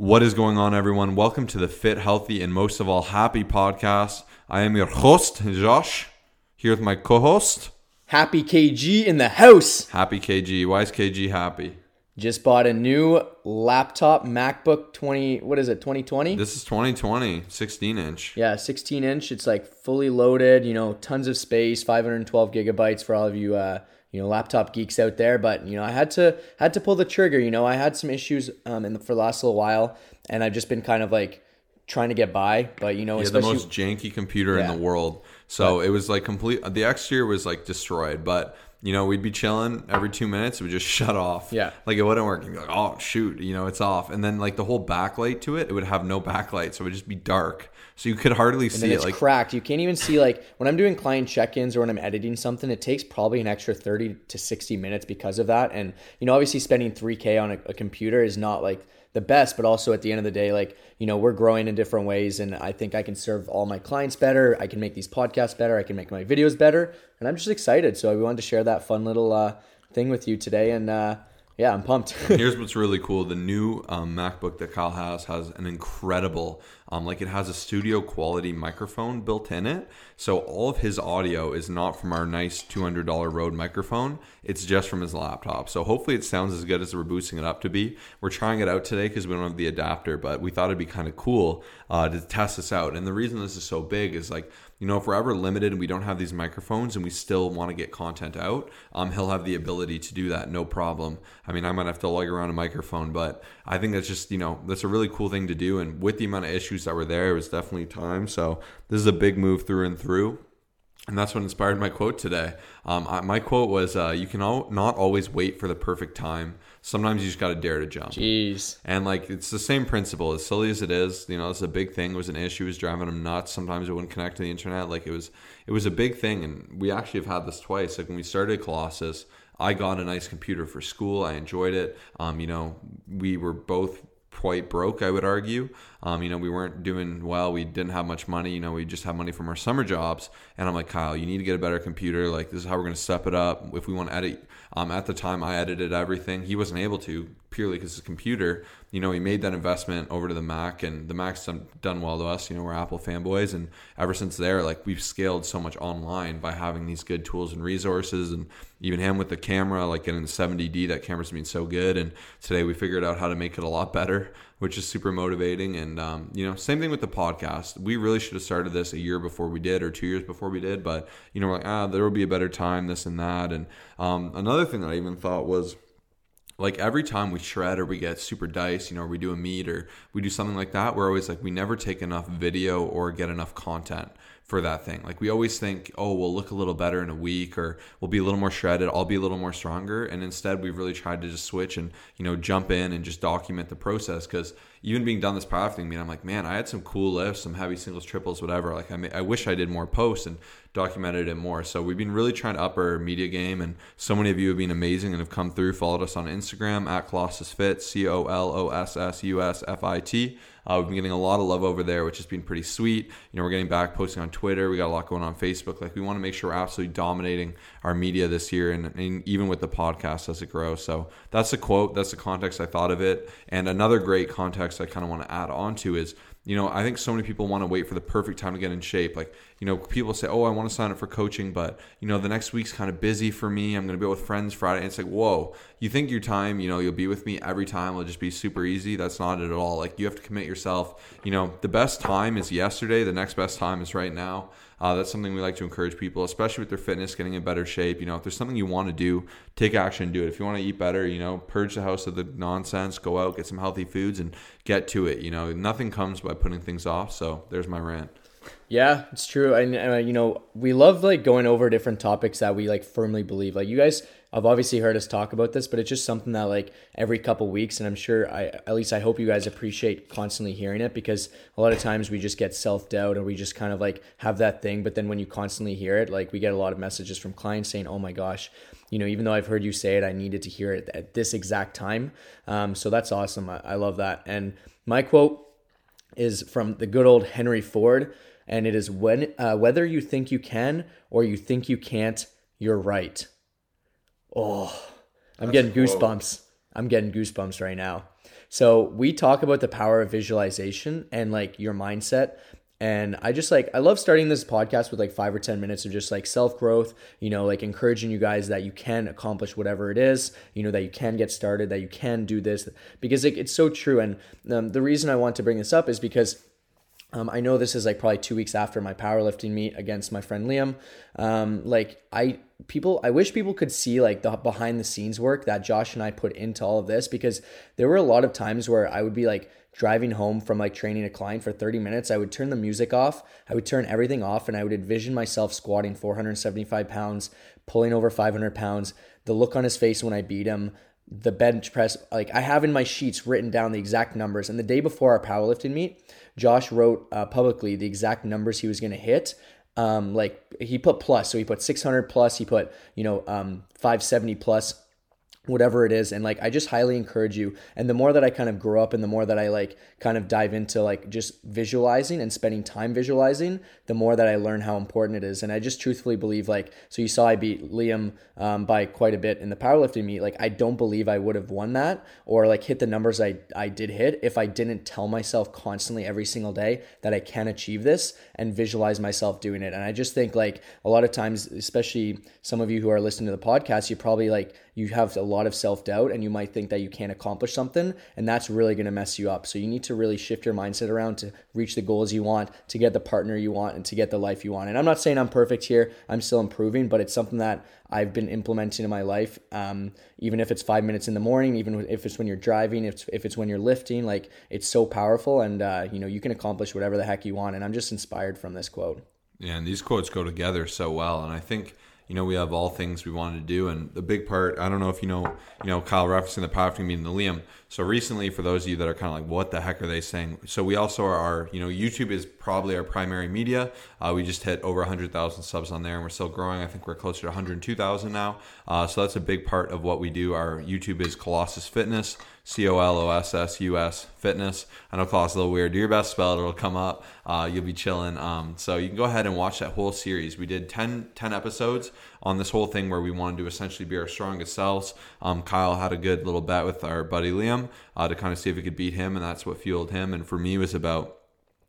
What is going on, everyone? Welcome to the Fit, Healthy, and most of all, Happy podcast. I am your host, Josh, here with my co host, Happy KG in the house. Happy KG. Why is KG happy? Just bought a new laptop, MacBook 20, what is it, 2020? This is 2020, 16 inch. Yeah, 16 inch. It's like fully loaded, you know, tons of space, 512 gigabytes for all of you, uh, you know, laptop geeks out there. But you know, I had to had to pull the trigger. You know, I had some issues um, in the, for the last little while, and I've just been kind of like trying to get by. But you know, Yeah, the most janky computer in the world. So it was like complete. The exterior was like destroyed, but you know we'd be chilling every two minutes. It would just shut off. Yeah. like it wouldn't work. You'd be like, oh shoot, you know it's off. And then like the whole backlight to it, it would have no backlight, so it would just be dark. So you could hardly and see then it. it's Like cracked. You can't even see like when I'm doing client check-ins or when I'm editing something, it takes probably an extra 30 to 60 minutes because of that. And you know, obviously spending 3k on a, a computer is not like the best, but also at the end of the day, like, you know, we're growing in different ways and I think I can serve all my clients better. I can make these podcasts better. I can make my videos better. And I'm just excited. So we wanted to share that fun little uh, thing with you today. And uh, yeah, I'm pumped. Here's what's really cool: the new um, MacBook that Kyle has has an incredible, um, like it has a studio quality microphone built in it. So all of his audio is not from our nice two hundred dollar Rode microphone; it's just from his laptop. So hopefully it sounds as good as we're boosting it up to be. We're trying it out today because we don't have the adapter, but we thought it'd be kind of cool uh, to test this out. And the reason this is so big is like you know, if we're ever limited and we don't have these microphones and we still want to get content out, um, he'll have the ability to do that, no problem. I mean, I might have to lug around a microphone, but I think that's just, you know, that's a really cool thing to do. And with the amount of issues that were there, it was definitely time. So this is a big move through and through. And that's what inspired my quote today. Um, I, my quote was, uh, "You can all, not always wait for the perfect time. Sometimes you just got to dare to jump." Jeez. And like it's the same principle, as silly as it is. You know, it's a big thing. It was an issue. It was driving him nuts. Sometimes it wouldn't connect to the internet. Like it was, it was a big thing. And we actually have had this twice. Like when we started Colossus, I got a nice computer for school. I enjoyed it. Um, you know, we were both quite broke, I would argue. Um, you know, we weren't doing well. We didn't have much money. You know, we just had money from our summer jobs. And I'm like, Kyle, you need to get a better computer. Like, this is how we're going to step it up. If we want to edit, um, at the time, I edited everything. He wasn't able to purely because his computer. You know, he made that investment over to the Mac, and the Mac's done, done well to us. You know, we're Apple fanboys, and ever since there, like we've scaled so much online by having these good tools and resources, and even him with the camera, like getting the 70D. That camera's been so good, and today we figured out how to make it a lot better, which is super motivating. And um, you know, same thing with the podcast. We really should have started this a year before we did, or two years before we did, but you know, we're like ah, there will be a better time, this and that. And um, another thing that I even thought was like every time we shred or we get super dice, you know, we do a meet or we do something like that, we're always like, we never take enough video or get enough content for that thing. Like we always think, oh, we'll look a little better in a week or we'll be a little more shredded, I'll be a little more stronger. And instead, we've really tried to just switch and, you know, jump in and just document the process. Cause even being done this powerlifting meet, I'm like, man, I had some cool lifts, some heavy singles, triples, whatever. Like I, may, I wish I did more posts and documented it more. So we've been really trying to up our media game, and so many of you have been amazing and have come through. Followed us on Instagram at Colossus Fit, C O L O S S U S F I T. Uh, we've been getting a lot of love over there, which has been pretty sweet. You know, we're getting back posting on Twitter. We got a lot going on Facebook. Like we want to make sure we're absolutely dominating our media this year, and, and even with the podcast as it grows. So that's the quote. That's the context I thought of it. And another great context I kind of want to add on to is you know, I think so many people want to wait for the perfect time to get in shape. Like, you know, people say, "Oh, I want to sign up for coaching, but you know, the next week's kind of busy for me. I'm going to be with friends Friday." And it's like, "Whoa, you think your time, you know, you'll be with me every time It'll just be super easy? That's not it at all. Like, you have to commit yourself. You know, the best time is yesterday. The next best time is right now. Uh, that's something we like to encourage people, especially with their fitness, getting in better shape. You know, if there's something you want to do, take action and do it. If you want to eat better, you know, purge the house of the nonsense, go out, get some healthy foods, and get to it. You know, nothing comes by putting things off. So there's my rant. Yeah, it's true. And uh, you know, we love like going over different topics that we like firmly believe. Like you guys have obviously heard us talk about this, but it's just something that like every couple weeks, and I'm sure I at least I hope you guys appreciate constantly hearing it because a lot of times we just get self doubt or we just kind of like have that thing. But then when you constantly hear it, like we get a lot of messages from clients saying, "Oh my gosh." You know, even though I've heard you say it, I needed to hear it at this exact time. Um, so that's awesome. I, I love that. And my quote is from the good old Henry Ford, and it is when uh, whether you think you can or you think you can't, you're right. Oh, I'm getting a quote. goosebumps. I'm getting goosebumps right now. So we talk about the power of visualization and like your mindset. And I just like, I love starting this podcast with like five or 10 minutes of just like self growth, you know, like encouraging you guys that you can accomplish whatever it is, you know, that you can get started, that you can do this because it, it's so true. And um, the reason I want to bring this up is because um, I know this is like probably two weeks after my powerlifting meet against my friend Liam. Um, like I people, I wish people could see like the behind the scenes work that Josh and I put into all of this because there were a lot of times where I would be like driving home from like training a client for 30 minutes. I would turn the music off, I would turn everything off, and I would envision myself squatting 475 pounds, pulling over 500 pounds. The look on his face when I beat him, the bench press like i have in my sheets written down the exact numbers. And the day before our powerlifting meet josh wrote uh, publicly the exact numbers he was going to hit. Um, like he put plus so he put 600 plus he put you know um, 570 plus whatever it is and like i just highly encourage you and the more that i kind of grow up and the more that i like kind of dive into like just visualizing and spending time visualizing the more that i learn how important it is and i just truthfully believe like so you saw i beat liam um, by quite a bit in the powerlifting meet like i don't believe i would have won that or like hit the numbers i i did hit if i didn't tell myself constantly every single day that i can achieve this and visualize myself doing it and i just think like a lot of times especially some of you who are listening to the podcast you probably like you have a lot of self doubt and you might think that you can't accomplish something. And that's really going to mess you up. So you need to really shift your mindset around to reach the goals you want, to get the partner you want, and to get the life you want. And I'm not saying I'm perfect here, I'm still improving, but it's something that I've been implementing in my life. Um, even if it's five minutes in the morning, even if it's when you're driving, if it's, if it's when you're lifting, like it's so powerful. And, uh, you know, you can accomplish whatever the heck you want. And I'm just inspired from this quote. Yeah, and these quotes go together so well. And I think you know, we have all things we wanted to do. And the big part, I don't know if you know, you know, Kyle referencing the powerlifting meeting the Liam. So recently, for those of you that are kind of like, what the heck are they saying? So we also are, you know, YouTube is probably our primary media. Uh, we just hit over 100,000 subs on there and we're still growing. I think we're closer to 102,000 now. Uh, so that's a big part of what we do. Our YouTube is Colossus Fitness. C O L O S S U S Fitness. I know Colossus a little weird. Do your best spell it. It'll come up. Uh, you'll be chilling. Um, so you can go ahead and watch that whole series. We did 10, 10 episodes on this whole thing where we wanted to essentially be our strongest selves. Um, Kyle had a good little bet with our buddy Liam uh, to kind of see if we could beat him, and that's what fueled him. And for me, was about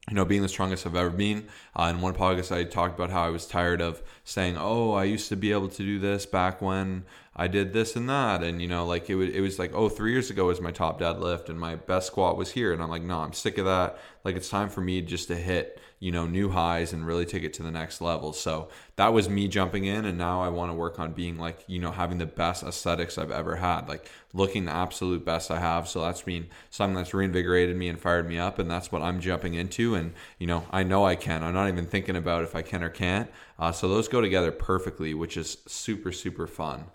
you know, being the strongest I've ever been. Uh, in one podcast, I talked about how I was tired of saying, "Oh, I used to be able to do this back when I did this and that," and you know, like it was, it was like, oh, three years ago was my top deadlift, and my best squat was here," and I'm like, "No, I'm sick of that. Like, it's time for me just to hit." you know new highs and really take it to the next level so that was me jumping in and now i want to work on being like you know having the best aesthetics i've ever had like looking the absolute best i have so that's been something that's reinvigorated me and fired me up and that's what i'm jumping into and you know i know i can i'm not even thinking about if i can or can't uh, so those go together perfectly which is super super fun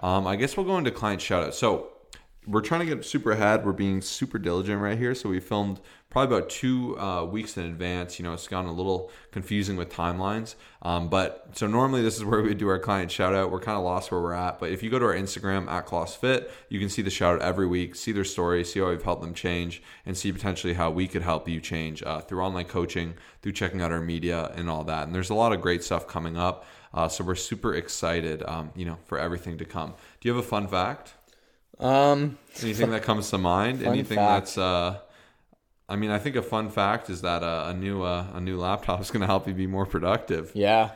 um, i guess we'll go into client shoutouts so we're trying to get super ahead. We're being super diligent right here. So we filmed probably about two uh, weeks in advance. You know, it's gotten a little confusing with timelines. Um, but so normally this is where we do our client shout out. We're kind of lost where we're at. But if you go to our Instagram at Colossus Fit, you can see the shout out every week, see their story, see how we've helped them change, and see potentially how we could help you change uh, through online coaching, through checking out our media and all that. And there's a lot of great stuff coming up. Uh, so we're super excited, um, you know, for everything to come. Do you have a fun fact? Um, anything that comes to mind? Anything fact. that's uh, I mean, I think a fun fact is that uh, a new uh, a new laptop is going to help you be more productive. yeah,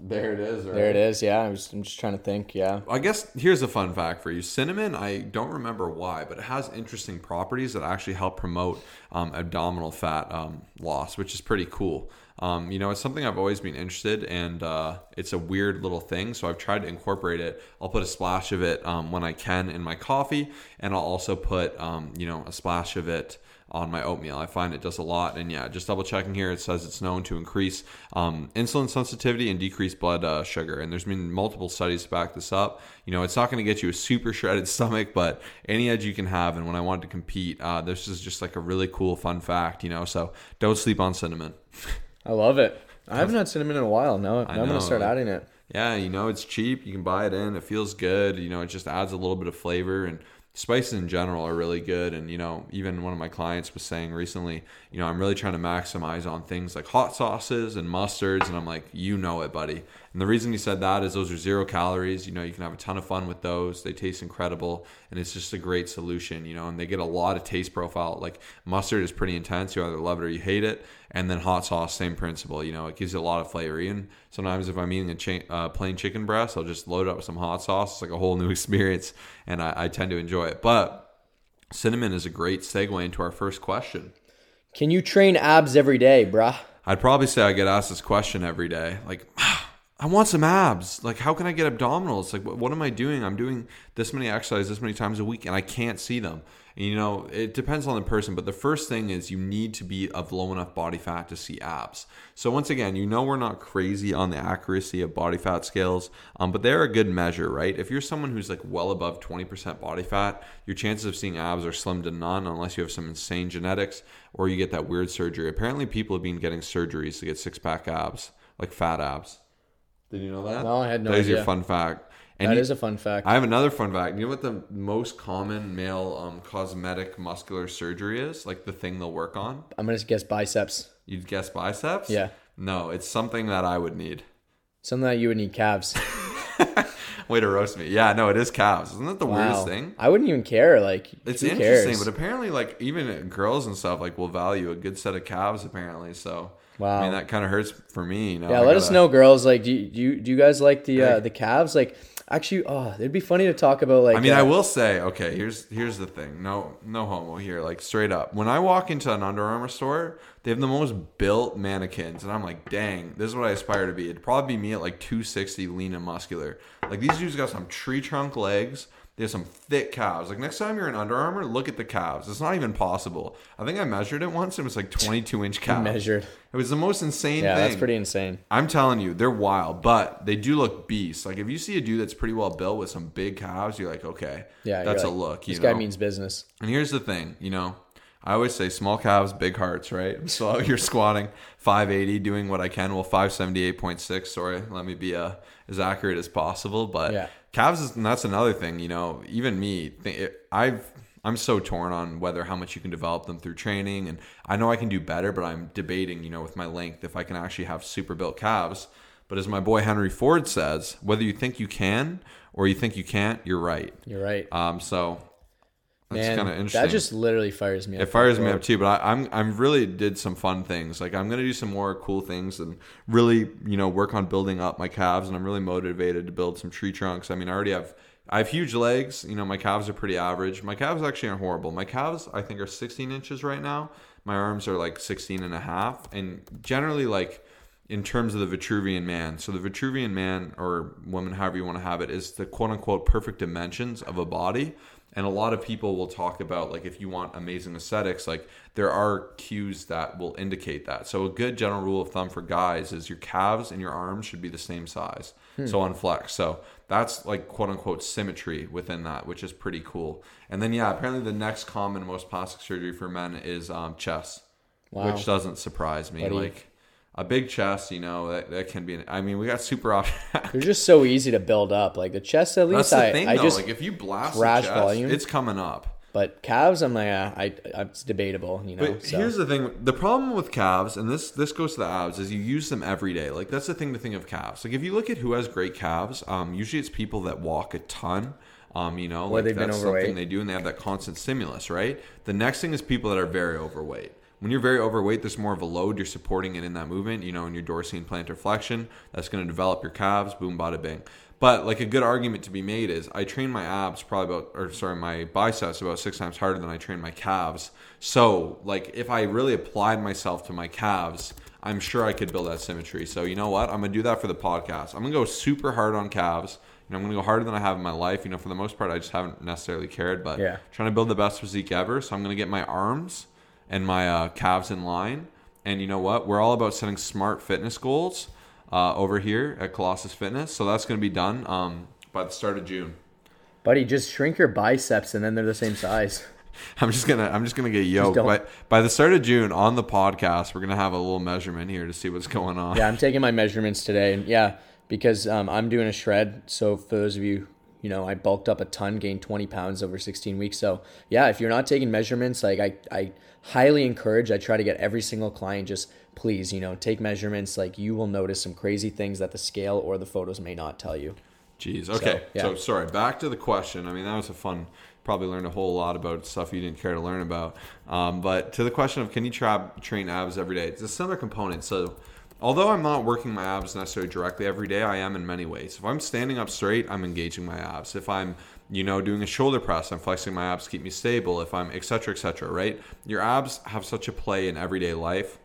There it is. Right? there it is. Yeah, I was, I'm just trying to think. Yeah. I guess here's a fun fact for you. Cinnamon, I don't remember why, but it has interesting properties that actually help promote um, abdominal fat um, loss, which is pretty cool. Um, you know, it's something I've always been interested, and uh, it's a weird little thing. So I've tried to incorporate it. I'll put a splash of it um, when I can in my coffee, and I'll also put, um, you know, a splash of it on my oatmeal. I find it does a lot. And yeah, just double checking here, it says it's known to increase um, insulin sensitivity and decrease blood uh, sugar. And there's been multiple studies to back this up. You know, it's not going to get you a super shredded stomach, but any edge you can have. And when I wanted to compete, uh, this is just like a really cool, fun fact, you know. So don't sleep on cinnamon. I love it. I haven't had cinnamon in a while. Now, now I'm know, gonna start like- adding it. yeah, you know, it's cheap. You can buy it in. It feels good. You know, it just adds a little bit of flavor. And spices in general are really good. And, you know, even one of my clients was saying recently, you know, I'm really trying to maximize on things like hot sauces and mustards. And I'm like, you know it, buddy. And the reason he said that is those are zero calories. You know, you can have a ton of fun with those. They taste incredible. And it's just a great solution, you know, and they get a lot of taste profile. Like mustard is pretty intense. You either love it or you hate it. And then hot sauce, same principle. You know, it gives you a lot of flavor. Even sometimes if I'm eating a cha- uh, plain chicken breast, I'll just load it up with some hot sauce. It's like a whole new experience. And I, I tend to enjoy it. But cinnamon is a great segue into our first question. Can you train abs every day, bruh? I'd probably say I get asked this question every day. Like, I want some abs. Like, how can I get abdominals? Like, what, what am I doing? I'm doing this many exercises this many times a week, and I can't see them. And, you know, it depends on the person, but the first thing is you need to be of low enough body fat to see abs. So once again, you know we're not crazy on the accuracy of body fat scales, um, but they're a good measure, right? If you're someone who's like well above 20% body fat, your chances of seeing abs are slim to none unless you have some insane genetics or you get that weird surgery. Apparently, people have been getting surgeries to get six pack abs, like fat abs. Did you know that? No, I had no idea. That is your fun fact. And That you- is a fun fact. I have another fun fact. You know what the most common male um, cosmetic muscular surgery is? Like the thing they'll work on? I'm gonna guess biceps. You'd guess biceps? Yeah. No, it's something that I would need. Something that you would need calves. Way to roast me. Yeah, no, it is calves. Isn't that the weirdest thing? I wouldn't even care. Like, It's interesting, cares? but apparently, like even girls and stuff, like will value a good set of calves. Apparently, so Wow. I mean, that kind of hurts for me. You know, yeah, I let us gotta- know, girls. Like, do you, do you do you guys like the uh, the calves? Like, actually, oh, it'd be funny to talk about. Like, I mean, uh, I will say, okay, here's here's the thing. No no homo here, like straight up. When I walk into an Under Armour store, they have the most built mannequins, and I'm like, dang, this is what I aspire to be. It'd probably be me at like 260, lean and muscular. Like these dudes got some tree trunk legs. They have some thick calves. Like next time you're in Under Armour, look at the calves. It's not even possible. I think I measured it once. And it was like 22 inch calves. measured. It was the most insane Yeah, thing. that's pretty insane. I'm telling you, they're wild, but they do look beasts. Like if you see a dude that's pretty well built with some big calves, you're like, okay, Yeah, you're that's a like, look. You This know? guy means business. and here's the thing, you know, I always say small calves, big hearts, right? So out here squatting 580, doing what I can. Well, 578.6. Sorry, let me be uh, as accurate as possible. But Yeah. Calves is and that's another thing. You know, even me, I've I'm so torn on whether how much you can develop them through training, and I know I can do better, but I'm debating, you know, with my length if I can actually have super built calves. But as my boy Henry Ford says, whether you think you can or you think you can't, you're right. You're right. Um, so that's kind of interesting. that just literally fires me up. It fires me up too, but I, I'm I'm really did some fun things. Like I'm gonna do some more cool things and really you know work on building up my calves. And I'm really motivated to build some tree trunks. I mean, I already have I have huge legs. You know, my calves are pretty average. My calves actually aren't horrible. My calves I think are 16 inches right now. My arms are like 16 and a half, and generally like in terms of the Vitruvian man. So the Vitruvian man or woman, however you want to have it, is the quote unquote perfect dimensions of a body. And a lot of people will talk about like if you want amazing aesthetics, like there are cues that will indicate that. So a good general rule of thumb for guys is your calves and your arms should be the same size. So on flex. So that's like quote unquote symmetry within that, which is pretty cool. And then yeah, apparently the next common most plastic surgery for men is um, chest, Wow. which doesn't surprise me. Like a big chest, you know, that, that can be. An, I mean, we got super off. They're just so easy to build up. Like the chest, at That's least the I, thing, I though. just. like if you blast crash the chest, volume. it's coming up. but calves, I'm like, uh, I, I, it's debatable. You know. But so. here's the thing: the problem with calves, and this this goes to the abs, is you use them every day. Like that's the thing to think of calves. Like if you look at who has great calves, um, usually it's people that walk a ton. Um, you know, like they've been that's overweight. something they do, and they have that constant stimulus, right? The next thing is people that are very overweight. When you're very overweight, there's more of a load. You're supporting it in that movement, you know, in your dorsi and plantar flexion. That's going to develop your calves. Boom, bada, bing. But like a good argument to be made is I train my abs probably about, or sorry, my biceps about six times harder than I train my calves. So like if I really applied myself to my calves, I'm sure I could build that symmetry. So you know what? I'm gonna do that for the podcast. I'm gonna go super hard on calves. You know, I'm gonna go harder than I have in my life. You know, for the most part, I just haven't necessarily cared. But Yeah. trying to build the best physique ever. So I'm gonna get my arms and my uh, calves in line. And you know what? We're all about setting smart fitness goals uh, over here at Colossus Fitness. So that's gonna be done um, by the start of June. Buddy, just shrink your biceps and then they're the same size. I'm just gonna I'm just gonna get yoked. But by the start of June on the podcast, we're gonna have a little measurement here to see what's going on. Yeah, I'm taking my measurements today, and yeah, because um, I'm doing a shred. So for those of you you know, I bulked up a ton, gained 20 pounds over 16 weeks. So yeah, if you're not taking measurements, like I, I highly encourage, I try to get every single client just please, you know, take measurements. Like you will notice some crazy things that the scale or the photos may not tell you. Jeez. Okay. So, yeah. so sorry. Back to the question. I mean, that was a fun. Probably learned a whole lot about stuff you didn't care to learn about. Um, but to the question of can you tra- train abs every day? It's a similar component. So although I'm not working my abs necessarily directly every day, I am in many ways. If I'm standing up straight, I'm engaging my abs. If I'm, you know, doing a shoulder press, I'm flexing my abs keep me stable. If I'm, etc., etc., right? Your abs have such a play in everyday life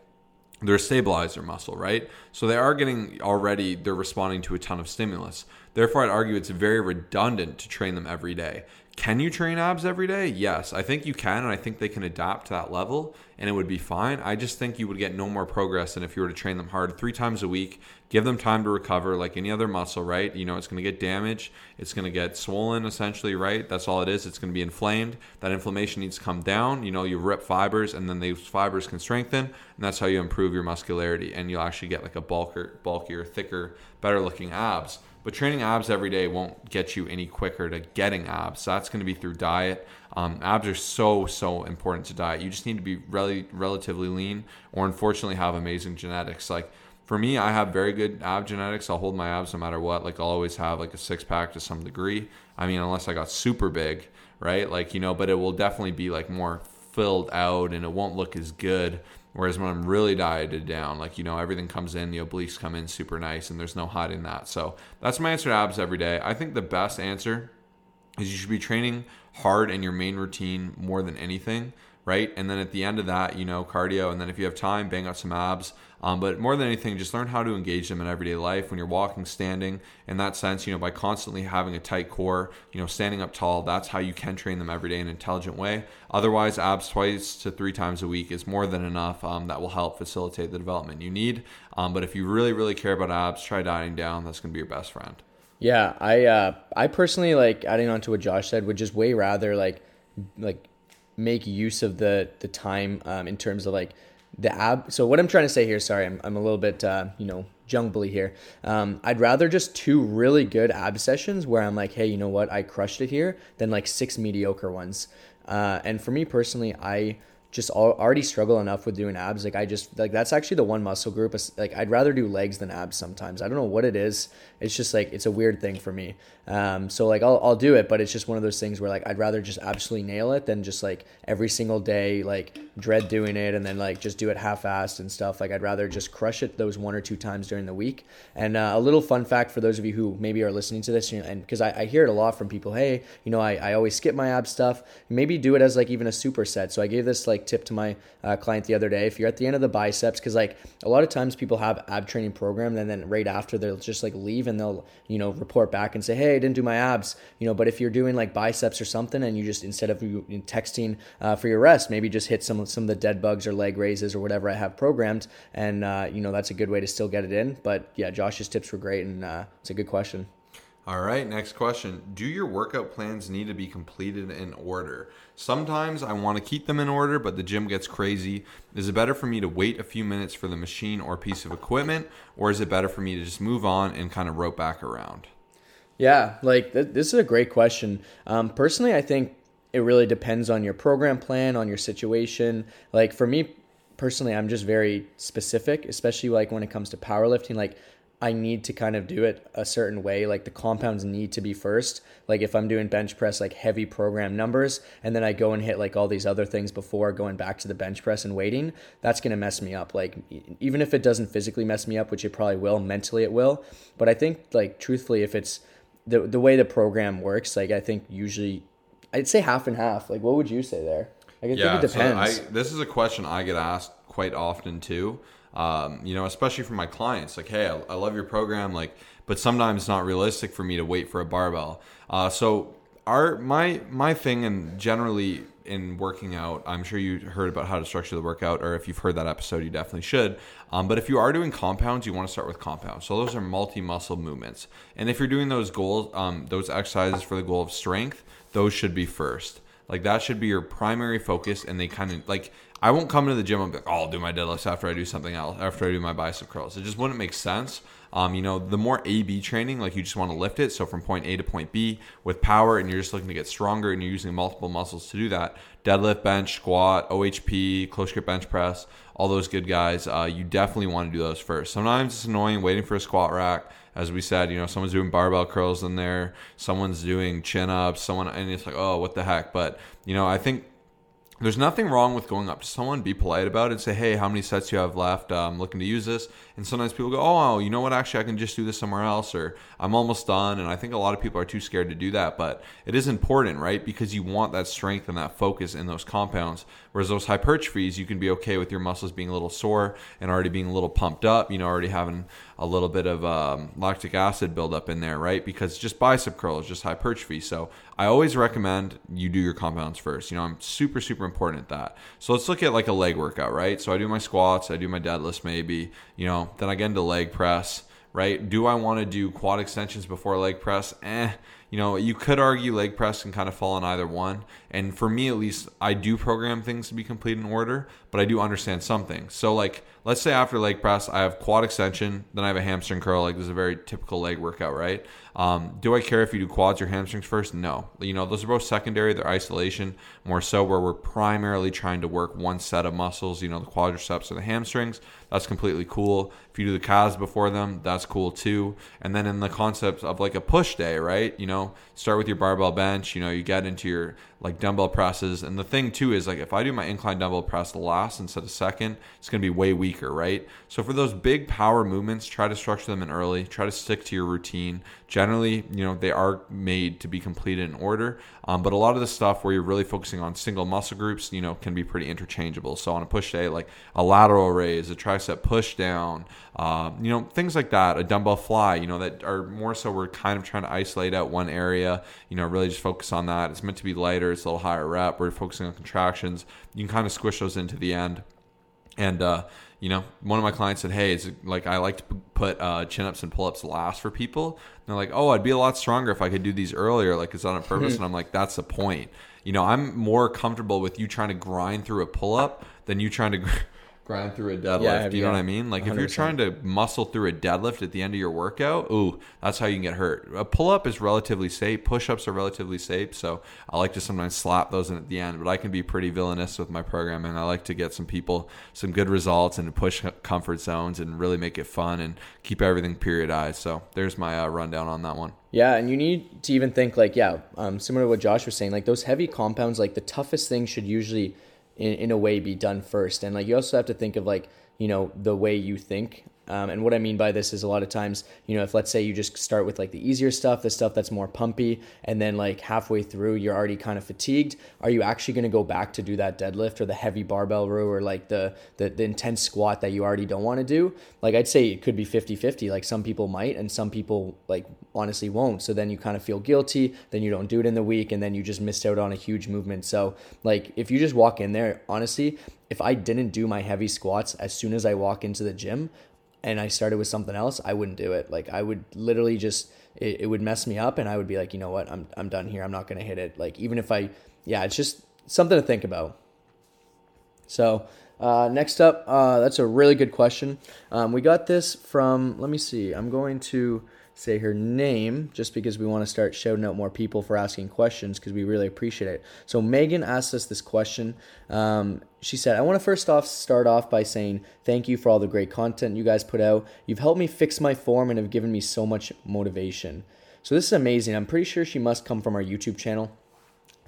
they're a stabilizer muscle, right? So they are getting already, they're responding to a ton of stimulus. Therefore, I'd argue it's very redundant to train them every day. Can you train abs every day? Yes, I think you can, and I think they can adapt to that level, and it would be fine. I just think you would get no more progress than if you were to train them hard three times a week, give them time to recover like any other muscle, right? You know, it's going to get damaged, it's going to get swollen essentially, right? That's all it is. It's going to be inflamed. That inflammation needs to come down. You know, you rip fibers, and then those fibers can strengthen, and that's how you improve your muscularity, and you'll actually get like a bulkier, bulkier, thicker, better looking abs. But training abs every day won't get you any quicker to getting abs. So that's going to be through diet. Um, abs are so so important to diet. You just need to be really relatively lean, or unfortunately have amazing genetics. Like for me, I have very good ab genetics. I'll hold my abs no matter what. Like I'll always have like a six pack to some degree. I mean, unless I got super big, right? Like you know, but it will definitely be like more filled out, and it won't look as good Whereas when I'm really dieted down, like, you know, everything comes in, the obliques come in super nice, and there's no hiding that. So that's my answer to abs every day. I think the best answer is you should be training hard in your main routine more than anything right? And then at the end of that, you know, cardio. And then if you have time, bang out some abs. Um, but more than anything, just learn how to engage them in everyday life when you're walking, standing. In that sense, you know, by constantly having a tight core, you know, standing up tall, that's how you can train them every day in an intelligent way. Otherwise, abs twice to three times a week is more than enough. Um, that will help facilitate the development you need. Um, but if you really, really care about abs, try dieting down. That's going to be your best friend. Yeah, I uh, I personally like adding on to what Josh said would just way rather like like make use of the the time um, in terms of like the ab. So what I'm trying to say here, sorry, I'm, I'm a little bit uh, you know jungly here. Um, I'd rather just two really good ab sessions where I'm like, hey, you know what, I crushed it here, than like six mediocre ones. Uh, and for me personally, I just already struggle enough with doing abs. Like I just like that's actually the one muscle group. Like I'd rather do legs than abs sometimes. I don't know what it is. It's just like it's a weird thing for me. Um, so like I'll I'll do it, but it's just one of those things where like I'd rather just absolutely nail it than just like every single day like dread doing it and then like just do it half-assed and stuff. Like I'd rather just crush it those one or two times during the week. And uh, a little fun fact for those of you who maybe are listening to this, and because I, I hear it a lot from people, hey, you know, I, I always skip my ab stuff. Maybe do it as like even a superset. So I gave this like tip to my uh, client the other day. If you're at the end of the biceps, because like a lot of times people have ab training program and then right after they'll just like leave and they'll you know report back and say, hey, I didn't do my abs. You know, but if you're doing like biceps or something and you just instead of texting uh, for your rest, maybe just hit some some of the dead bugs or leg raises or whatever I have programmed, and uh, you know that's a good way to still get it in. But yeah, Josh's tips were great, and uh, it's a good question. All right, next question. Do your workout plans need to be completed in order? Sometimes I want to keep them in order, but the gym gets crazy. Is it better for me to wait a few minutes for the machine or piece of equipment, or is it better for me to just move on and kind of rope back around? Yeah, like th- this is a great question. Um, personally, I think it really depends on your program plan, on your situation. Like for me personally, I'm just very specific, especially like when it comes to powerlifting. Like I need to kind of do it a certain way. Like the compounds need to be first. Like if I'm doing bench press, like heavy program numbers, and then I go and hit like all these other things before going back to the bench press and waiting, that's going to mess me up. Like even if it doesn't physically mess me up, which it probably will, mentally it will. But I think like truthfully, if it's the, the way the program works, like I think usually I'd say half and half. Like, what would you say there? Like, I yeah, think it depends. So I, this is a question I get asked quite often too. Um, you know, especially from my clients, like, hey, I, I, love your program, like, but sometimes it's not realistic for me to wait for a barbell. Uh, so our my my thing, and generally in working out, I'm sure you heard about how to structure the workout, or if you've heard that episode, you definitely should. Um, but if you are doing compounds, you want to start with compounds. So those are multi-muscle movements, and if you're doing those goals, um, those exercises for the goal of strength, those should be first. Like that should be your primary focus, and they kind of like I won't come into the gym and be like, oh, I'll do my deadlifts after I do something else, after I do my bicep curls. It just wouldn't make sense. Um, you know, the more A B training, like you just want to lift it. So from point A to point B with power, and you're just looking to get stronger and you're using multiple muscles to do that. Deadlift, bench, squat, OHP, close grip bench press, all those good guys. Uh, you definitely want to do those first. Sometimes it's annoying waiting for a squat rack. As we said, you know, someone's doing barbell curls in there, someone's doing chin ups, someone, and it's like, oh, what the heck? But you know, I think there's nothing wrong with going up to someone, be polite about it, and say, "Hey, how many sets you have left? I'm looking to use this." And sometimes people go, "Oh, you know what? Actually, I can just do this somewhere else," or "I'm almost done." And I think a lot of people are too scared to do that, but it is important, right? Because you want that strength and that focus in those compounds. Whereas those hypertrophies, you can be okay with your muscles being a little sore and already being a little pumped up. You know, already having a little bit of um, lactic acid buildup in there, right? Because just bicep curl is just hypertrophy. So I always recommend you do your compounds first. You know, I'm super super important at that. So let's look at like a leg workout, right? So I do my squats, I do my deadlifts, maybe. You know, then I get into leg press, right? Do I want to do quad extensions before leg press? Eh. You know, you could argue leg press can kind of fall on either one. And for me, at least, I do program things to be complete in order, but I do understand something. So, like, let's say after leg press, I have quad extension, then I have a hamstring curl. Like, this is a very typical leg workout, right? Um, do I care if you do quads or hamstrings first? No. You know, those are both secondary. They're isolation more so where we're primarily trying to work one set of muscles, you know, the quadriceps or the hamstrings. That's completely cool. If you do the calves before them, that's cool too. And then in the concept of like a push day, right? You know, start with your barbell bench, you know, you get into your like dumbbell presses. And the thing too is like if I do my incline dumbbell press last instead of second, it's going to be way weaker, right? So for those big power movements, try to structure them in early, try to stick to your routine. Generally, you know, they are made to be completed in order. Um, but a lot of the stuff where you're really focusing on single muscle groups, you know, can be pretty interchangeable. So on a push day, like a lateral raise, a tricep push down, uh, you know, things like that, a dumbbell fly, you know, that are more so we're kind of trying to isolate out one area, you know, really just focus on that. It's meant to be lighter, it's a little higher rep. We're focusing on contractions. You can kind of squish those into the end. And, uh, you know, one of my clients said, "Hey, it's like I like to put uh, chin ups and pull ups last for people." And they're like, "Oh, I'd be a lot stronger if I could do these earlier. Like, it's on purpose." and I'm like, "That's the point." You know, I'm more comfortable with you trying to grind through a pull up than you trying to grind through a deadlift. Yeah, Do you know what I mean? Like 100%. if you're trying to muscle through a deadlift at the end of your workout, ooh, that's how you can get hurt. A pull up is relatively safe. Push ups are relatively safe. So I like to sometimes slap those in at the end, but I can be pretty villainous with my programming. I like to get some people some good results and push comfort zones and really make it fun and keep everything periodized. So there's my uh, rundown on that one. Yeah, and you need to even think like, yeah, um, similar to what Josh was saying, like those heavy compounds, like the toughest thing should usually – in, in a way be done first. And like you also have to think of like you know the way you think um, and what I mean by this is a lot of times, you know, if let's say you just start with like the easier stuff, the stuff that's more pumpy, and then like halfway through you're already kind of fatigued, are you actually going to go back to do that deadlift or the heavy barbell row or like the, the, the intense squat that you already don't want to do? Like I'd say it could be 50 50. Like some people might, and some people like honestly won't. So then you kind of feel guilty, then you don't do it in the week, and then you just missed out on a huge movement. So, like, if you just walk in there, honestly, if I didn't do my heavy squats as soon as I walk into the gym, and I started with something else, I wouldn't do it. Like I would literally just it, it would mess me up and I would be like, you know what, I'm I'm done here. I'm not gonna hit it. Like even if I yeah, it's just something to think about. So uh, next up, uh, that's a really good question. Um, we got this from let me see. I'm going to say her name just because we want to start shouting out more people for asking questions because we really appreciate it. So Megan asked us this question. Um, she said, "I want to first off start off by saying thank you for all the great content you guys put out. You've helped me fix my form and have given me so much motivation." So this is amazing. I'm pretty sure she must come from our YouTube channel.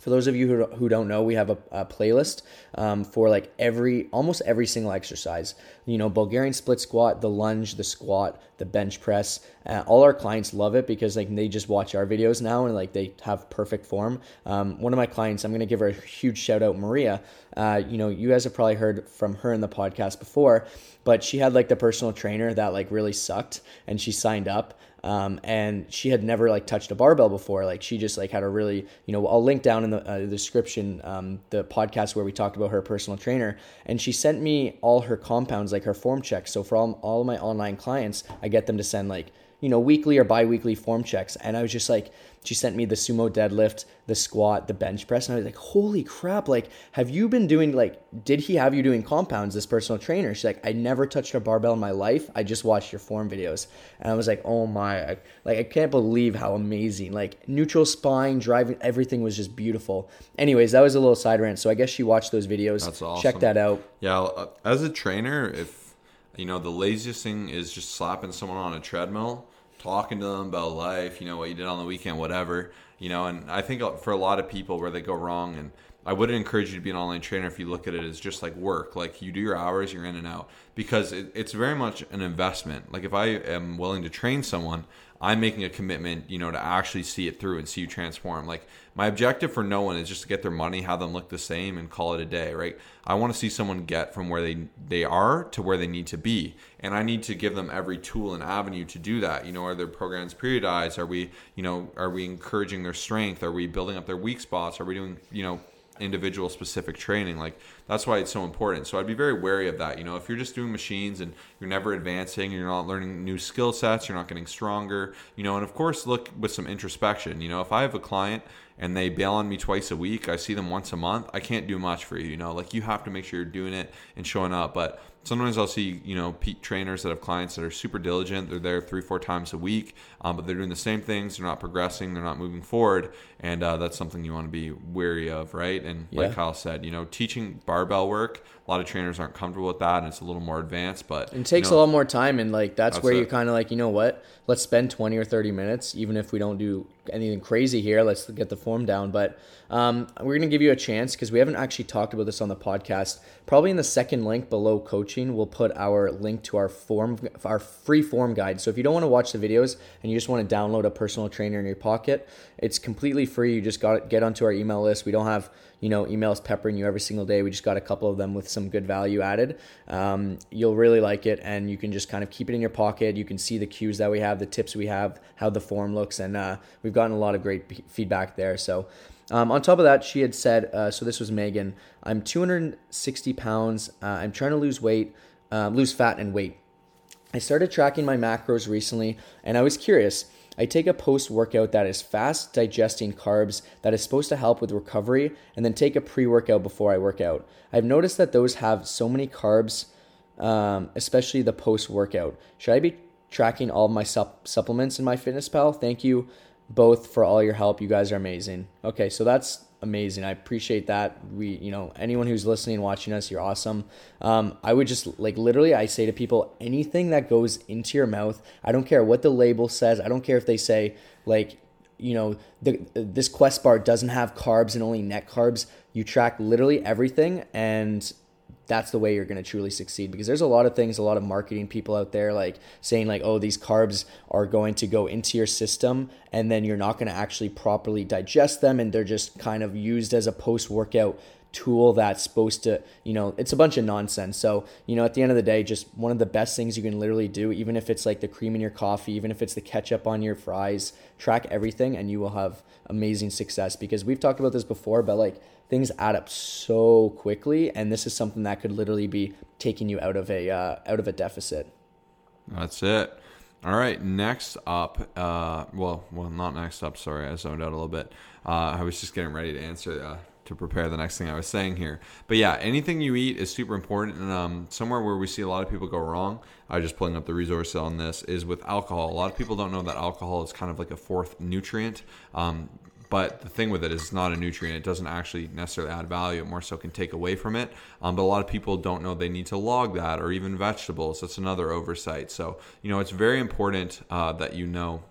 For those of you who, who don't know, we have a, a playlist um, for like every almost every single exercise. You know, Bulgarian split squat, the lunge, the squat, the bench press. Uh, all our clients love it because like they just watch our videos now and like they have perfect form. Um, one of my clients, I'm gonna give her a huge shout out, Maria. Uh, you know, you guys have probably heard from her in the podcast before, but she had like the personal trainer that like really sucked, and she signed up. Um, and she had never like touched a barbell before. Like she just like had a really, you know, I'll link down in the, uh, description um, the podcast where we talked about her personal trainer, and she sent me all her compounds, like her form checks. So for all all my online clients, I get them to send like you know, weekly or bi-weekly form checks. And I was just like, she sent me the sumo deadlift, the squat, the bench press, and I was like, "Holy crap! Like, have you been doing like? Did he have you doing compounds? This personal trainer?" She's like, "I never touched a barbell in my life. I just watched your form videos." And I was like, "Oh my! Like, I can't believe how amazing! Like, neutral spine, driving, everything was just beautiful." Anyways, that was a little side rant. So I guess she watched those videos. That's awesome. Check that out. Yeah, uh, as a trainer, if you know the laziest thing is just slapping someone on a treadmill talking to them about life, you know, what you did on the weekend, whatever, you know. And I think uh, for a lot of people where they go wrong, and I wouldn't encourage you to be an online trainer if you look at it as just like work. Like you do your hours, you're in and out because it, it's very much an investment. Like if I am willing to train someone, I'm making a commitment, you know, to actually see it through and see you transform. Like my objective for no one is just to get their money, have them look the same, and call it a day, right? I want to see someone get from where they they are to where they need to be, and I need to give them every tool and avenue to do that. You know, are their programs periodized? Are we, you know, are we encouraging their strength? Are we building up their weak spots? Are we doing, you know, individual specific training like that's why it's so important. So i'd be very wary of that. You know if you're just doing machines and you're never advancing you're not learning new skill sets you're not getting stronger you know and of course look with some introspection. You know if i have a client and they bail on me twice a week i see them once a month i can't do much for you you know? Like you have to make sure you're doing it and showing up. But sometimes I'll see, you know, peak trainers that have clients that are super diligent. They're there three, four times a week, um, but they're doing the same things. They're not progressing. They're not moving forward. And uh, that's something you want to be wary of, right? And yeah. like Kyle said, you know, teaching barbell work, a lot of trainers aren't comfortable with that and it's a little more advanced, but it takes you know, a lot more time. And like, that's, that's where it. you're kind of like, you know what, let's spend 20 or 30 minutes, even if we don't do anything crazy here, let's get the form down. But um, we're going to give you a chance because we haven't actually talked about this on the podcast. Probably in the second link below coaching, we'll put our link to our form, our free form guide. So if you don't want to watch the videos and you just want to download a personal trainer in your pocket, it's completely free. You just got to get onto our email list. We don't have you know emails peppering you every single day. We just got a couple of them with some good value added. Um, you'll really like it, and you can just kind of keep it in your pocket. You can see the cues that we have, the tips we have, how the form looks, and uh, we've gotten a lot of great p- feedback there. So. Um, on top of that, she had said, uh, so this was Megan, I'm 260 pounds. Uh, I'm trying to lose weight, uh, lose fat and weight. I started tracking my macros recently, and I was curious I take a post workout that is fast digesting carbs that is supposed to help with recovery, and then take a pre workout before I work out. I've noticed that those have so many carbs, um, especially the post workout. Should I be tracking all my sup- supplements in MyFitnessPal? Thank you both for all your help. You guys are amazing. Okay, so that's amazing. I appreciate that. We, you know, anyone who's listening, watching us, you're awesome. Um, I would just like literally, I say to people, anything that goes into your mouth, I don't care what the label says. I don't care if they say like, you know, the, this Quest bar doesn't have carbs and only net carbs. You track literally everything, and that's the way you're going to truly succeed because there's a lot of things a lot of marketing people out there like saying like oh these carbs are going to go into your system and then you're not going to actually properly digest them and they're just kind of used as a post workout tool that's supposed to, you know, it's a bunch of nonsense. So, you know, at the end of the day, just one of the best things you can literally do, even if it's like the cream in your coffee, even if it's the ketchup on your fries, track everything and you will have amazing success because we've talked about this before, but like things add up so quickly, and this is something that could literally be taking you out of a uh, out of a deficit. That's it. All right, next up, uh, well, well, not next up. Sorry, I zoned out a little bit. Uh, I was just getting ready to answer uh, to prepare the next thing I was saying here. But yeah, anything you eat is super important. And um, somewhere where we see a lot of people go wrong, I just pulling up the resource on this, is with alcohol. A lot of people don't know that alcohol is kind of like a fourth nutrient. Um, but the thing with it is it's not a nutrient. It doesn't actually necessarily add value. It more so can take away from it. Um, but a lot of people don't know they need to log that or even vegetables. That's another oversight. So, you know, it's very important uh, that you know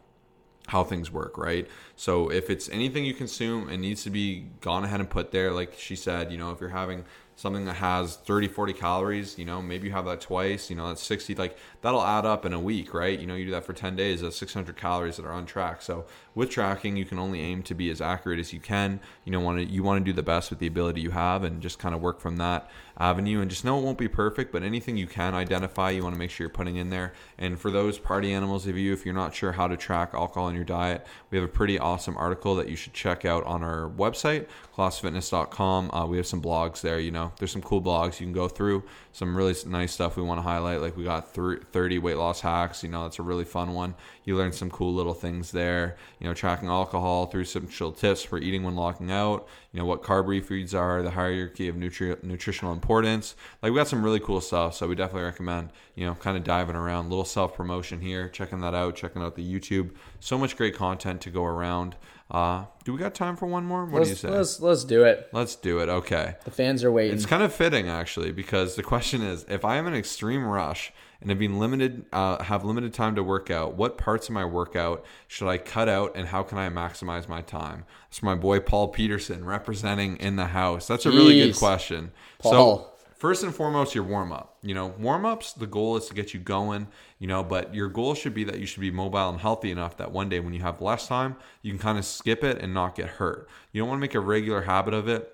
how things work, right? So if it's anything you consume, it needs to be gone ahead and put there. Like she said, you know, if you're having something that has 30 40 calories you know maybe you have that twice you know that's 60 like that'll add up in a week right you know you do that for 10 days that's 600 calories that are on track so with tracking you can only aim to be as accurate as you can you know want to you want to do the best with the ability you have and just kind of work from that avenue and just know it won't be perfect but anything you can identify you want to make sure you're putting in there and for those party animals of you if you're not sure how to track alcohol in your diet we have a pretty awesome article that you should check out on our website colossusfitness.com uh, we have some blogs there you know there's some cool blogs you can go through. Some really nice stuff we want to highlight. Like we got 30 weight loss hacks. You know, that's a really fun one. You learn some cool little things there. You know, tracking alcohol through some chill tips for eating when locking out. You know, what carb refeeds are, the hierarchy of nutri- nutritional importance. Like we got some really cool stuff. So we definitely recommend, you know, kind of diving around. Little self promotion here, checking that out, checking out the YouTube. So much great content to go around. Uh, do we got time for one more? What let's, do you say? Let's let's do it. Let's do it. Okay. The fans are waiting. It's kind of fitting actually because the question is if I am in an extreme rush and have been limited uh, have limited time to work out, what parts of my workout should I cut out and how can I maximize my time? That's my boy Paul Peterson representing in the house. That's a really good question. Paul. So First and foremost, your warm up. You know, warm ups, the goal is to get you going, you know, but your goal should be that you should be mobile and healthy enough that one day when you have less time, you can kind of skip it and not get hurt. You don't want to make a regular habit of it.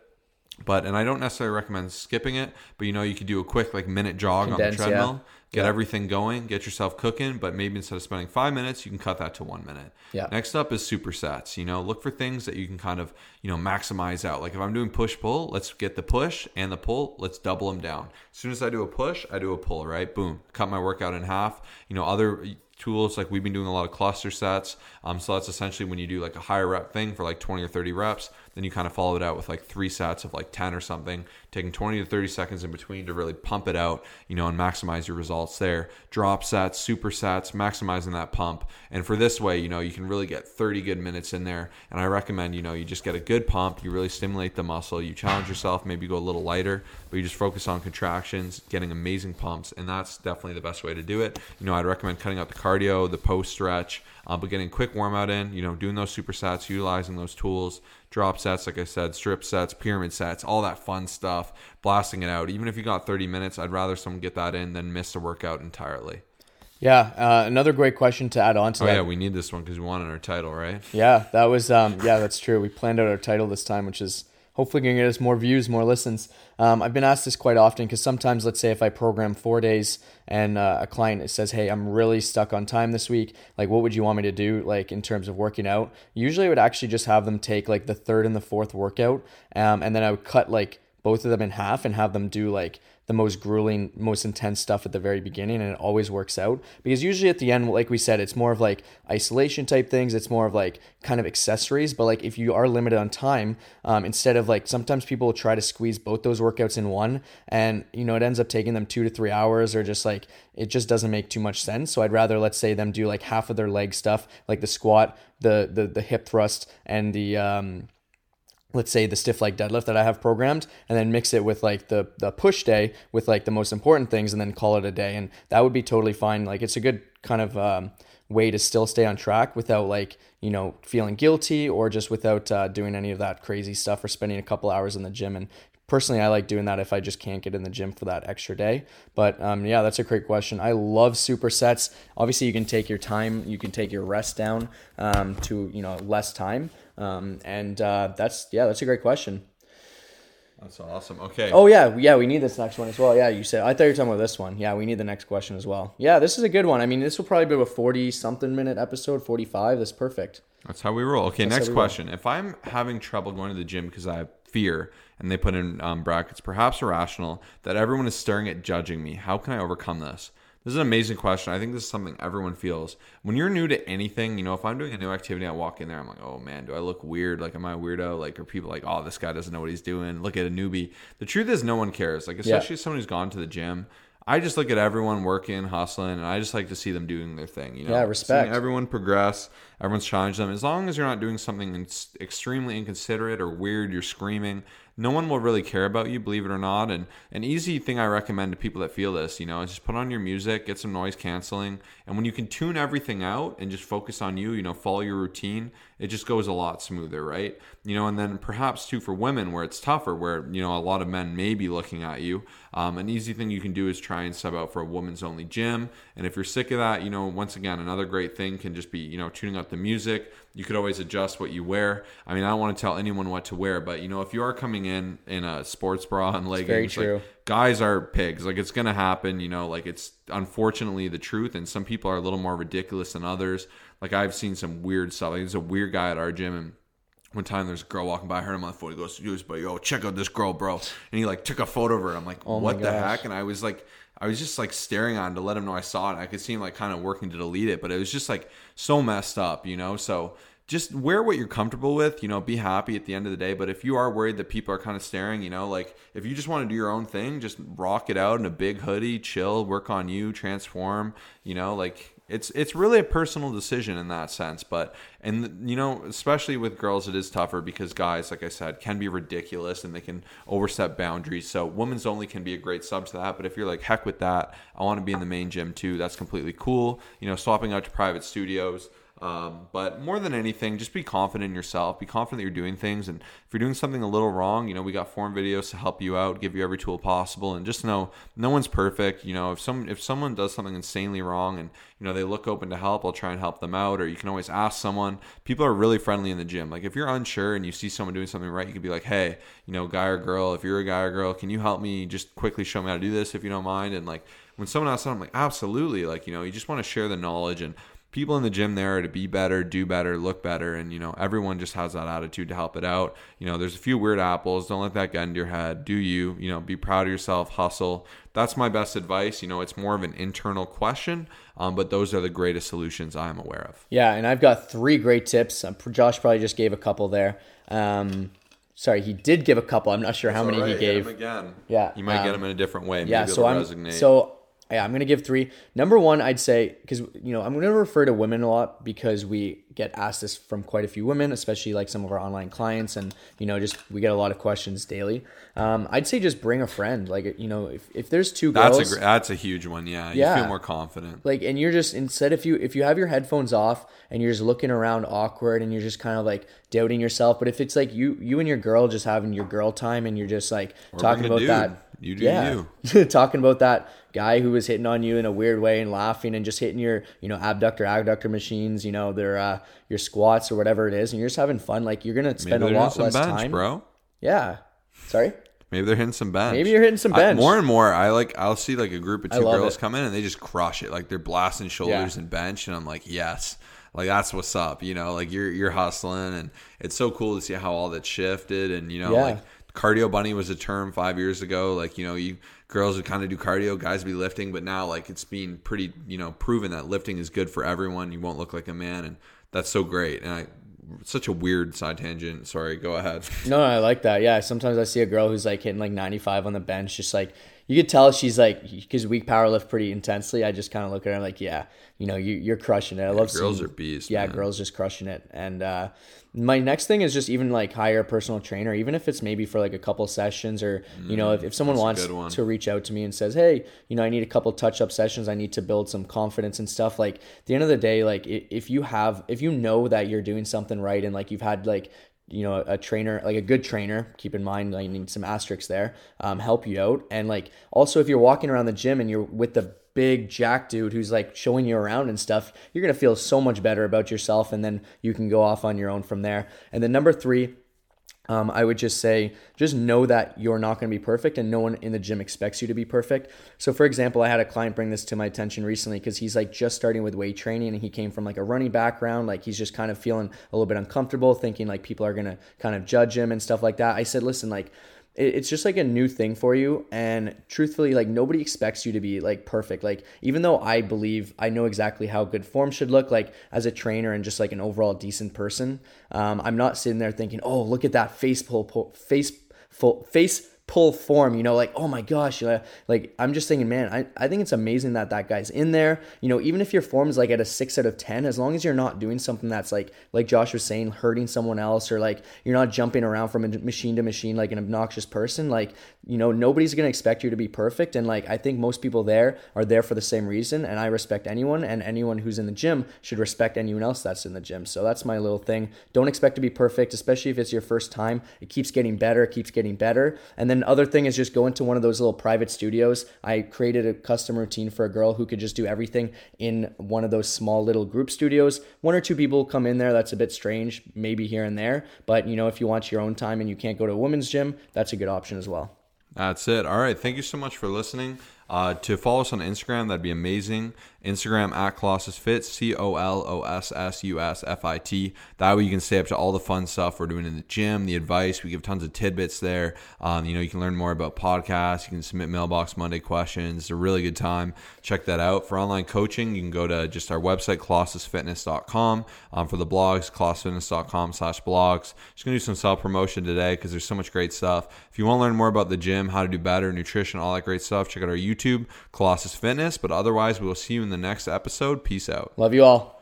But, and I don't necessarily recommend skipping it, but you know, you could do a quick like minute jog Condense, on the yeah. Get Yeah. everything going, get yourself cooking, but maybe instead of spending five minutes, you can cut that to one minute. Yeah. Next up is supersets. You know, look for things that you can kind of, you know, maximize out. Like if I'm doing push pull, let's get the push and the pull, let's double them down. As soon as I do a push, I do a pull, right? Boom. Cut my workout in half. You know, other tools like we've been doing a lot of cluster sets. Um, so that's essentially when you do like a higher rep thing for like 20 or 30 reps, then you kind of follow it out with like three sets of like 10 or something, taking 20 to 30 seconds in between to really pump it out, you know, and maximize your results there. Drop sets, super sets, maximizing that pump. And for this way, you know, you can really get 30 good minutes in there. And I recommend, you know, you just get a good pump, you really stimulate the muscle, you challenge yourself, maybe go a little lighter, but you just focus on contractions, getting amazing pumps. And that's definitely the best way to do it. You know, I'd recommend cutting out the cardio, the post stretch, uh, but getting quick warm out in, you know, doing those supersets, utilizing those tools, drop sets, like I said, strip sets, pyramid sets, all that fun stuff, blasting it out. Even if you got 30 minutes, I'd rather someone get that in than miss a workout entirely. Yeah, uh, another great question to add on to Oh that. yeah, we need this one because we wanted our title, right? Yeah, that was um yeah, that's true. We planned out our title this time, which is hopefully going to get us more views, more listens. Um, I've been asked this quite often because sometimes, let's say, if I program four days and uh, a client says, "Hey, I'm really stuck on time this week. Like, what would you want me to do? Like, in terms of working out?" Usually, I would actually just have them take like the third and the fourth workout, um, and then I would cut like both of them in half and have them do like the most grueling, most intense stuff at the very beginning, and it always works out. Because usually at the end, like we said, it's more of like isolation type things. It's more of like kind of accessories. But like if you are limited on time, um, instead of like sometimes people try to squeeze both those workouts in one, and you know it ends up taking them two to three hours, or just like it just doesn't make too much sense. So I'd rather let's say them do like half of their leg stuff, like the squat, the the the hip thrust, and the um let's say the stiff leg deadlift that I have programmed and then mix it with like the the push day with like the most important things and then call it a day. And that would be totally fine. Like it's a good kind of um, way to still stay on track without like you know feeling guilty or just without uh, doing any of that crazy stuff or spending a couple hours in the gym. And personally i like doing that if i just can't get in the gym for that extra day. But um, yeah that's a great question. I love supersets. Obviously you can take your time you can take your rest down um, to you know less time um, and uh, that's yeah that's a great question That's awesome. Okay. oh yeah yeah we need this next one as well yeah you said i thought you were talking about this one yeah we need the next question as well yeah this is a good one i mean this will probably be a 40 something minute episode 45 that's perfect That's how we roll. Okay, That's next we roll. question. If I'm having trouble going to the gym because I have fear, and they put in um, brackets, perhaps irrational, that everyone is staring at judging me, how can I overcome this? This is an amazing question. I think this is something everyone feels. When you're new to anything, you know, if I'm doing a new activity, I walk in there, I'm like, oh man, do I look weird? Like, am I a weirdo? Like, are people like, oh, this guy doesn't know what he's doing? Look at a newbie. The truth is, no one cares. Like, especially someone who's gone to the gym. I just look at everyone working, hustling, and I just like to see them doing their thing. You know, Yeah, respect. Seeing everyone progress, everyone's challenged them. As long as you're not doing something extremely inconsiderate or weird, you're screaming. No one will really care about you, believe it or not. And an easy thing I recommend to people that feel this, you know, is just put on your music, get some noise canceling, and when you can tune everything out and just focus on you, you know, follow your routine, it just goes a lot smoother, right? You know, and then perhaps too for women where it's tougher, where you know a lot of men may be looking at you. Um, an easy thing you can do is try and sub out for a women's only gym. And if you're sick of that, you know, once again, another great thing can just be you know tuning the music. You could always adjust what you wear. I mean, I don't want to tell anyone what to wear, but you know, if you are coming in in a sports bra and leggings, like, guys are pigs. Like it's gonna happen, you know. Like it's unfortunately the truth, and some people are a little more ridiculous than others. Like I've seen some weird stuff. Like there's a weird guy at our gym, and one time there's a girl walking by, I heard him on the phone. He goes, but yo, check out this girl, bro. And he like took a photo of her. I'm like, Oh what the gosh. heck? And I was like, I was just like staring on to let him know I saw it. I could see him like kind of working to delete it, but it was just like so messed up, you know? So just wear what you're comfortable with, you know, be happy at the end of the day. But if you are worried that people are kind of staring, you know, like if you just want to do your own thing, just rock it out in a big hoodie, chill, work on you, transform, you know, like it's it's really a personal decision in that sense but and you know especially with girls it is tougher because guys like i said can be ridiculous and they can overstep boundaries. So women's only can be a great sub to that but if you're like heck with that. I want to be in the main gym too. That's completely cool. You know swapping out to private studios um, but more than anything, just be confident in yourself. Be confident that you're doing things. And if you're doing something a little wrong, you know, we got form videos to help you out, give you every tool possible. And just know no one's perfect. You know, if some if someone does something insanely wrong and you know they look open to help, I'll try and help them out. Or you can always ask someone. People are really friendly in the gym. Like if you're unsure and you see someone doing something right, you could be like, hey, you know, guy or girl, if you're a guy or girl, can you help me just quickly show me how to do this if you don't mind? And like when someone asks, I'm like, absolutely. Like you know, you just want to share the knowledge and people in the gym there are to be better, do better, look better, and you know everyone just has that attitude to help it out. You know, there's a few weird apples. Don't let that get into your head. Do you? You know, be proud of yourself. Hustle. That's my best advice. You know, it's more of an internal question, um, but those are the greatest solutions I am aware of. Yeah, and I've got three great tips. Um, Josh probably just gave a couple there. Um, sorry, he did give a couple. I'm not sure how many he right, hit gave. again. Yeah, you might um, get them in a different way. Maybe yeah, so I'm resonate. so yeah, I'm gonna give three. Number one, I'd say because you know I'm gonna refer to women a lot because we get asked this from quite a few women, especially like some of our online clients, and you know just we get a lot of questions daily. Um, I'd say just bring a friend. Like you know if, if there's two girls, that's a gr- that's a huge one. Yeah, you Yeah. feel more confident. like and you're just instead if you if you have your headphones off and you're just looking around awkward and you're just kind of like doubting yourself but if it's like you you and your girl just having your girl time and you're just like talking about dude. that You do yeah talking about that guy who was hitting on you in a weird way and laughing and just hitting your you know abductor adductor machines you know their uh your squats or whatever it is and you're just having fun like you're gonna spend Maybe a lot some less bench, time bro. yeah sorry Maybe they're hitting some bench. Maybe you're hitting some I- bench. more and more, I like. I'll see like a group of two girls it. come in and they just crush it. Like they're blasting shoulders Yeah. and bench, and I'm like, yes, like that's what's up. You know, like you're you're hustling, and it's so cool to see how all that shifted. And you know, Yeah. like cardio bunny was a term five years ago. Like you know, you girls would kind of do cardio, guys would be lifting, but now like it's being pretty you know proven that lifting is good for everyone. You won't look like a man, and that's so great. And I. Such a weird side tangent. Sorry, go ahead. No, I like that. Yeah, sometimes I see a girl who's like hitting like 95 on the bench, just like you could tell she's like because we power lift pretty intensely. I just kind of look at her I'm like, yeah, you know, you, you're crushing it. I love girls seeing- are beasts, Yeah, man. girls just crushing it. And uh, my next thing is just even like hire a personal trainer, even if it's maybe for like a couple sessions or you know, if, if someone wants Mm, to reach out to me and says, hey, you know, I need a couple touch up sessions. I need to build some confidence and stuff. Like at the end of the day, like if you have, if you know that you're doing something right and like you've had like you know a trainer like a good trainer keep in mind you need some asterisks there um, help you out. And like also if you're walking around the gym and you're with the big jack dude who's like showing you around and stuff you're gonna feel so much better about yourself and then you can go off on your own from there. And then number three um, I would just say, just know that you're not going to be perfect and no one in the gym expects you to be perfect. So, for example, I had a client bring this to my attention recently because he's like just starting with weight training and he came from like a running background. Like he's just kind of feeling a little bit uncomfortable, thinking like people are going to kind of judge him and stuff like that. I said, listen, like, it's just like a new thing for you and truthfully like nobody expects you to be like perfect. Like even though i believe i know exactly how good form should look like as a trainer and just like an overall decent person um, i'm not sitting there thinking oh look at that face pull, pull face full face pull form you know like oh my gosh uh, like i'm just thinking man I, I think it's amazing that that guy's in there. You know even if your form is like at a six out of ten as long as you're not doing something that's like like josh was saying hurting someone else or like you're not jumping around from a machine to machine like an obnoxious person like you know nobody's going to expect you to be perfect. And like i think most people there are there for the same reason. And i respect anyone. And anyone who's in the gym should respect anyone else that's in the gym. So that's my little thing. Don't expect to be perfect especially if it's your first time. It keeps getting better. It keeps getting better. And then other thing is just go into one of those little private studios i created a custom routine for a girl who could just do everything in one of those small little group studios one or two people come in there that's a bit strange maybe here and there but you know if you want your own time and you can't go to a women's gym that's a good option as well That's it. All right. Thank you so much for listening. Uh, to follow us on Instagram, that'd be amazing. Instagram at Colossus Fit, C O L O S S U S F I T. That way you can stay up to all the fun stuff we're doing in the gym, the advice. We give tons of tidbits there. Um, you know, you can learn more about podcasts. You can submit Mailbox Monday questions. It's a really good time. Check that out. For online coaching, you can go to just our website, colossusfitness.com. Um, for the blogs, colossusfitness.com slash blogs. Just going to do some self promotion today because there's so much great stuff. If you want to learn more about the gym, how to do better, nutrition, all that great stuff, check out our YouTube, Colossus Fitness. But otherwise, we will see you in the next episode. Peace out. Love you all.